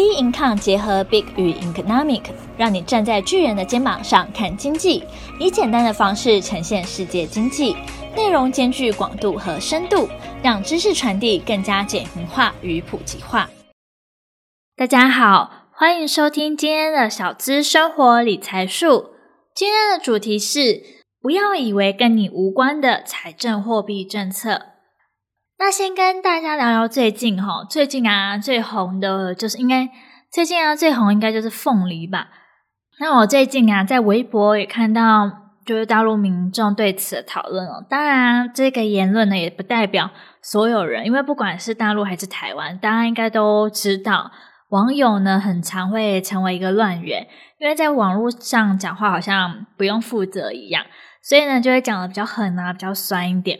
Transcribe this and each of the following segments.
B Income 结合 Big 与 Economic，让你站在巨人的肩膀上看经济，以简单的方式呈现世界经济，内容兼具广度和深度，让知识传递更加简明化与普及化。大家好，欢迎收听今天的小资生活理财术。今天的主题是：不要以为跟你无关的财政货币政策。那先跟大家聊聊最近哈，最近啊最红的就是应该最近啊最红应该就是凤梨吧。那我最近啊在微博也看到，就是大陆民众对此的讨论哦。当然，这个言论呢也不代表所有人，因为不管是大陆还是台湾，大家应该都知道，网友呢很常会成为一个乱源，因为在网络上讲话好像不用负责一样，所以呢就会讲的比较狠啊，比较酸一点。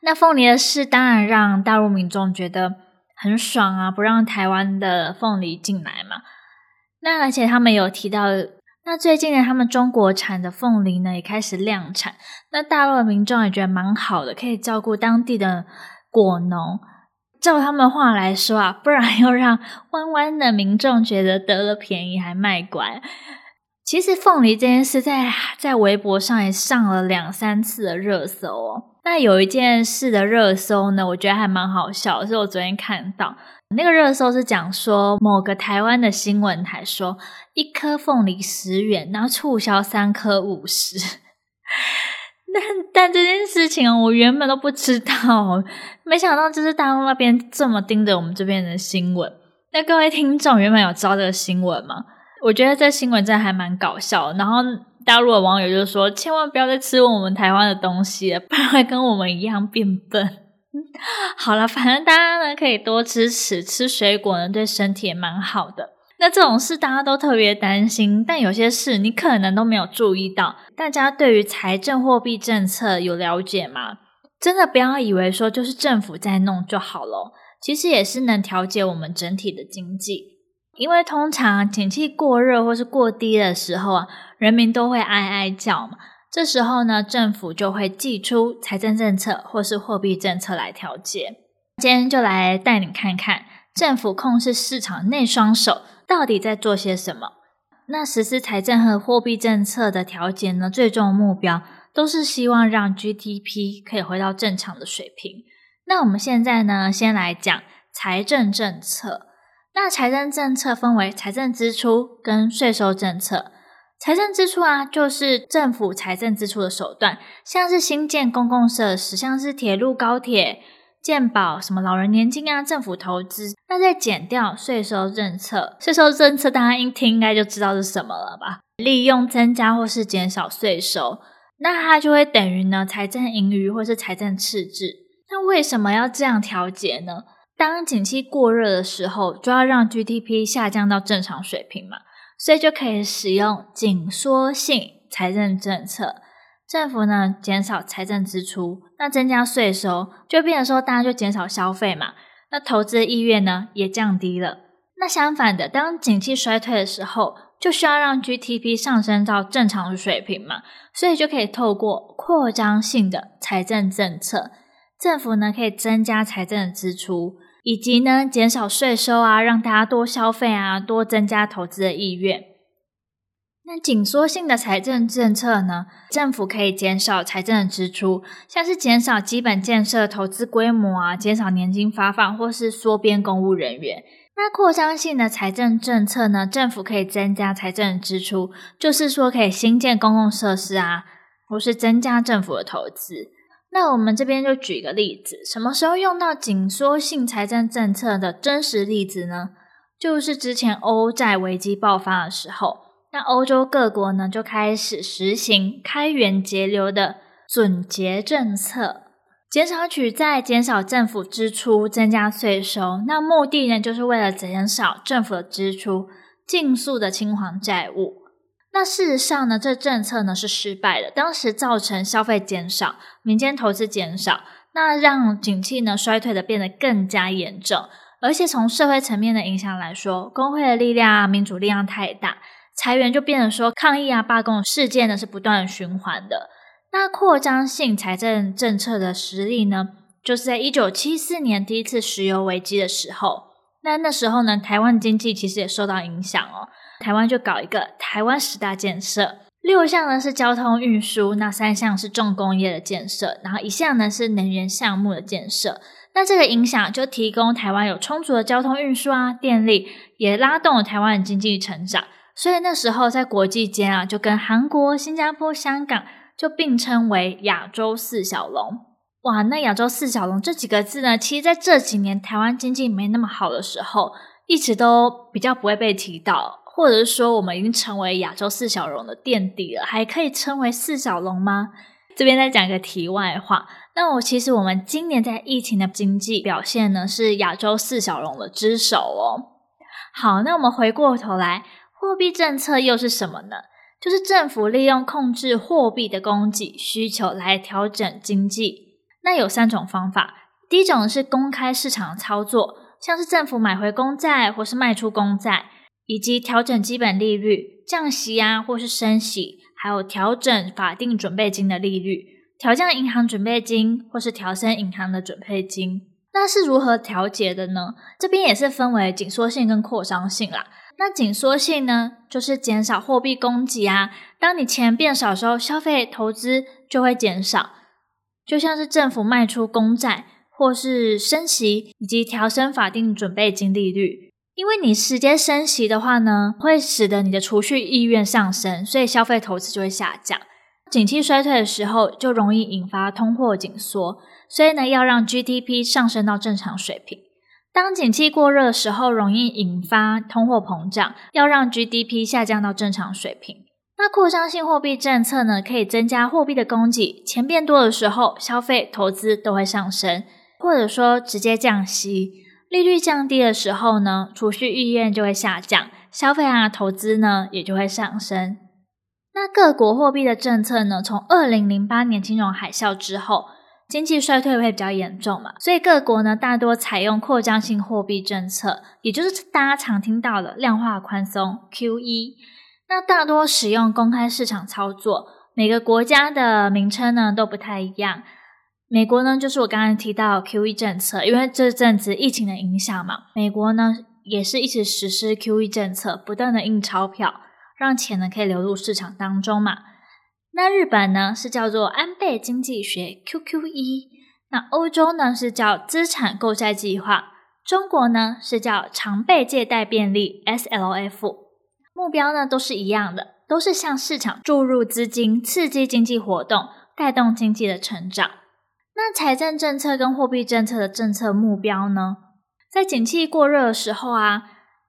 那凤梨的事当然让大陆民众觉得很爽啊，不让台湾的凤梨进来嘛。那而且他们有提到，那最近呢，他们中国产的凤梨呢也开始量产。那大陆的民众也觉得蛮好的，可以照顾当地的果农。照他们话来说啊，不然又让湾湾的民众觉得得了便宜还卖乖。其实凤梨这件事在在微博上也上了两三次的热搜哦。那有一件事的热搜呢，我觉得还蛮好笑，是我昨天看到那个热搜是讲说某个台湾的新闻台说一颗凤梨十元，然后促销三颗五十。但但这件事情我原本都不知道，没想到就是大陆那边这么盯着我们这边的新闻。那各位听众原本有知道这个新闻吗？我觉得这新闻真的还蛮搞笑，然后。大陆的网友就说：“千万不要再吃我们台湾的东西，不然会跟我们一样变笨。”好了，反正大家呢可以多吃吃吃水果呢，对身体也蛮好的。那这种事大家都特别担心，但有些事你可能都没有注意到。大家对于财政货币政策有了解吗？真的不要以为说就是政府在弄就好了，其实也是能调节我们整体的经济。因为通常景气过热或是过低的时候啊，人民都会哀哀叫嘛。这时候呢，政府就会祭出财政政策或是货币政策来调节。今天就来带你看看政府控制市场那双手到底在做些什么。那实施财政和货币政策的调节呢，最终目标都是希望让 GDP 可以回到正常的水平。那我们现在呢，先来讲财政政策。那财政政策分为财政支出跟税收政策。财政支出啊，就是政府财政支出的手段，像是新建公共设施，像是铁路、高铁、健保、什么老人年金啊，政府投资。那再减掉税收政策，税收政策大家一听应该就知道是什么了吧？利用增加或是减少税收，那它就会等于呢财政盈余或是财政赤字。那为什么要这样调节呢？当景气过热的时候，就要让 GDP 下降到正常水平嘛，所以就可以使用紧缩性财政政策。政府呢减少财政支出，那增加税收，就变成说大家就减少消费嘛，那投资意愿呢也降低了。那相反的，当景气衰退的时候，就需要让 GDP 上升到正常的水平嘛，所以就可以透过扩张性的财政政策，政府呢可以增加财政的支出。以及呢，减少税收啊，让大家多消费啊，多增加投资的意愿。那紧缩性的财政政策呢，政府可以减少财政的支出，像是减少基本建设投资规模啊，减少年金发放，或是缩编公务人员。那扩张性的财政政策呢，政府可以增加财政的支出，就是说可以新建公共设施啊，或是增加政府的投资。那我们这边就举个例子，什么时候用到紧缩性财政政策的真实例子呢？就是之前欧债危机爆发的时候，那欧洲各国呢就开始实行开源节流的准节政策，减少举债，减少政府支出，增加税收。那目的呢，就是为了减少政府的支出，尽速的清还债务。那事实上呢，这政策呢是失败的。当时造成消费减少，民间投资减少，那让景气呢衰退的变得更加严重。而且从社会层面的影响来说，工会的力量啊，民主力量太大，裁员就变成说抗议啊、罢工事件呢是不断循环的。那扩张性财政政策的实例呢，就是在一九七四年第一次石油危机的时候，那那时候呢，台湾经济其实也受到影响哦。台湾就搞一个台湾十大建设，六项呢是交通运输，那三项是重工业的建设，然后一项呢是能源项目的建设。那这个影响就提供台湾有充足的交通运输啊，电力也拉动了台湾的经济成长。所以那时候在国际间啊，就跟韩国、新加坡、香港就并称为亚洲四小龙。哇，那亚洲四小龙这几个字呢，其实在这几年台湾经济没那么好的时候，一直都比较不会被提到。或者是说，我们已经成为亚洲四小龙的垫底了，还可以称为四小龙吗？这边再讲一个题外话。那我其实我们今年在疫情的经济表现呢，是亚洲四小龙的之首哦。好，那我们回过头来，货币政策又是什么呢？就是政府利用控制货币的供给需求来调整经济。那有三种方法，第一种是公开市场操作，像是政府买回公债或是卖出公债。以及调整基本利率、降息啊，或是升息，还有调整法定准备金的利率、调降银行准备金，或是调升银行的准备金。那是如何调节的呢？这边也是分为紧缩性跟扩张性啦。那紧缩性呢，就是减少货币供给啊。当你钱变少的时候，消费投资就会减少。就像是政府卖出公债，或是升息，以及调升法定准备金利率。因为你直接升息的话呢，会使得你的储蓄意愿上升，所以消费投资就会下降。景气衰退的时候，就容易引发通货紧缩，所以呢，要让 GDP 上升到正常水平。当景气过热的时候，容易引发通货膨胀，要让 GDP 下降到正常水平。那扩张性货币政策呢，可以增加货币的供给，钱变多的时候，消费投资都会上升，或者说直接降息。利率降低的时候呢，储蓄意愿就会下降，消费啊投资呢也就会上升。那各国货币的政策呢，从二零零八年金融海啸之后，经济衰退会比较严重嘛，所以各国呢大多采用扩张性货币政策，也就是大家常听到的量化宽松 QE。那大多使用公开市场操作，每个国家的名称呢都不太一样。美国呢，就是我刚刚提到 QE 政策，因为这阵子疫情的影响嘛，美国呢也是一直实施 QE 政策，不断的印钞票，让钱呢可以流入市场当中嘛。那日本呢是叫做安倍经济学 QQE，那欧洲呢是叫资产购债计划，中国呢是叫常备借贷便利 SLF，目标呢都是一样的，都是向市场注入资金，刺激经济活动，带动经济的成长。那财政政策跟货币政策的政策目标呢？在景气过热的时候啊，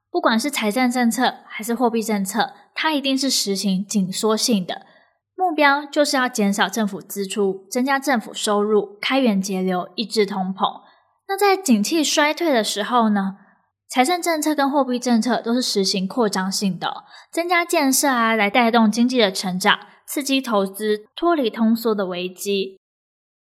不管是财政政策还是货币政策，它一定是实行紧缩性的，目标就是要减少政府支出，增加政府收入，开源节流，抑制通膨。那在景气衰退的时候呢，财政政策跟货币政策都是实行扩张性的，增加建设啊，来带动经济的成长，刺激投资，脱离通缩的危机。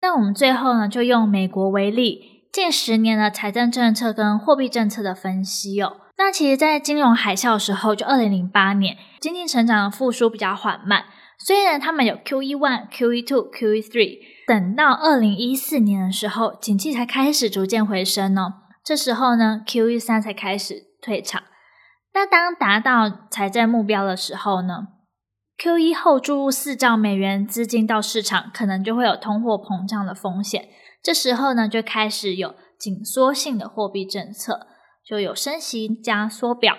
那我们最后呢，就用美国为例，近十年的财政政策跟货币政策的分析哦。那其实，在金融海啸的时候，就二零零八年，经济成长的复苏比较缓慢，虽然，他们有 QE one、QE two、QE three。等到二零一四年的时候，景气才开始逐渐回升哦。这时候呢，QE 三才开始退场。那当达到财政目标的时候呢，QE 后注入四兆美元资金到市场，可能就会有通货膨胀的风险。这时候呢，就开始有紧缩性的货币政策，就有升息加缩表，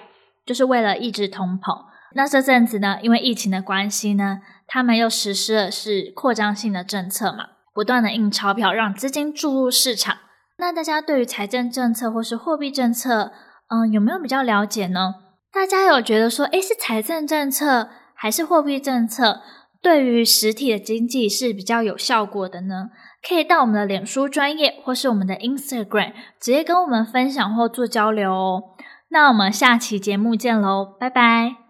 就是为了抑制通膨。那这阵子呢，因为疫情的关系呢，他们又实施的是扩张性的政策嘛，不断的印钞票，让资金注入市场。那大家对于财政政策或是货币政策，嗯，有没有比较了解呢？大家有觉得说，诶，是财政政策？还是货币政策对于实体的经济是比较有效果的呢？可以到我们的脸书专业或是我们的 Instagram 直接跟我们分享或做交流哦。那我们下期节目见喽，拜拜。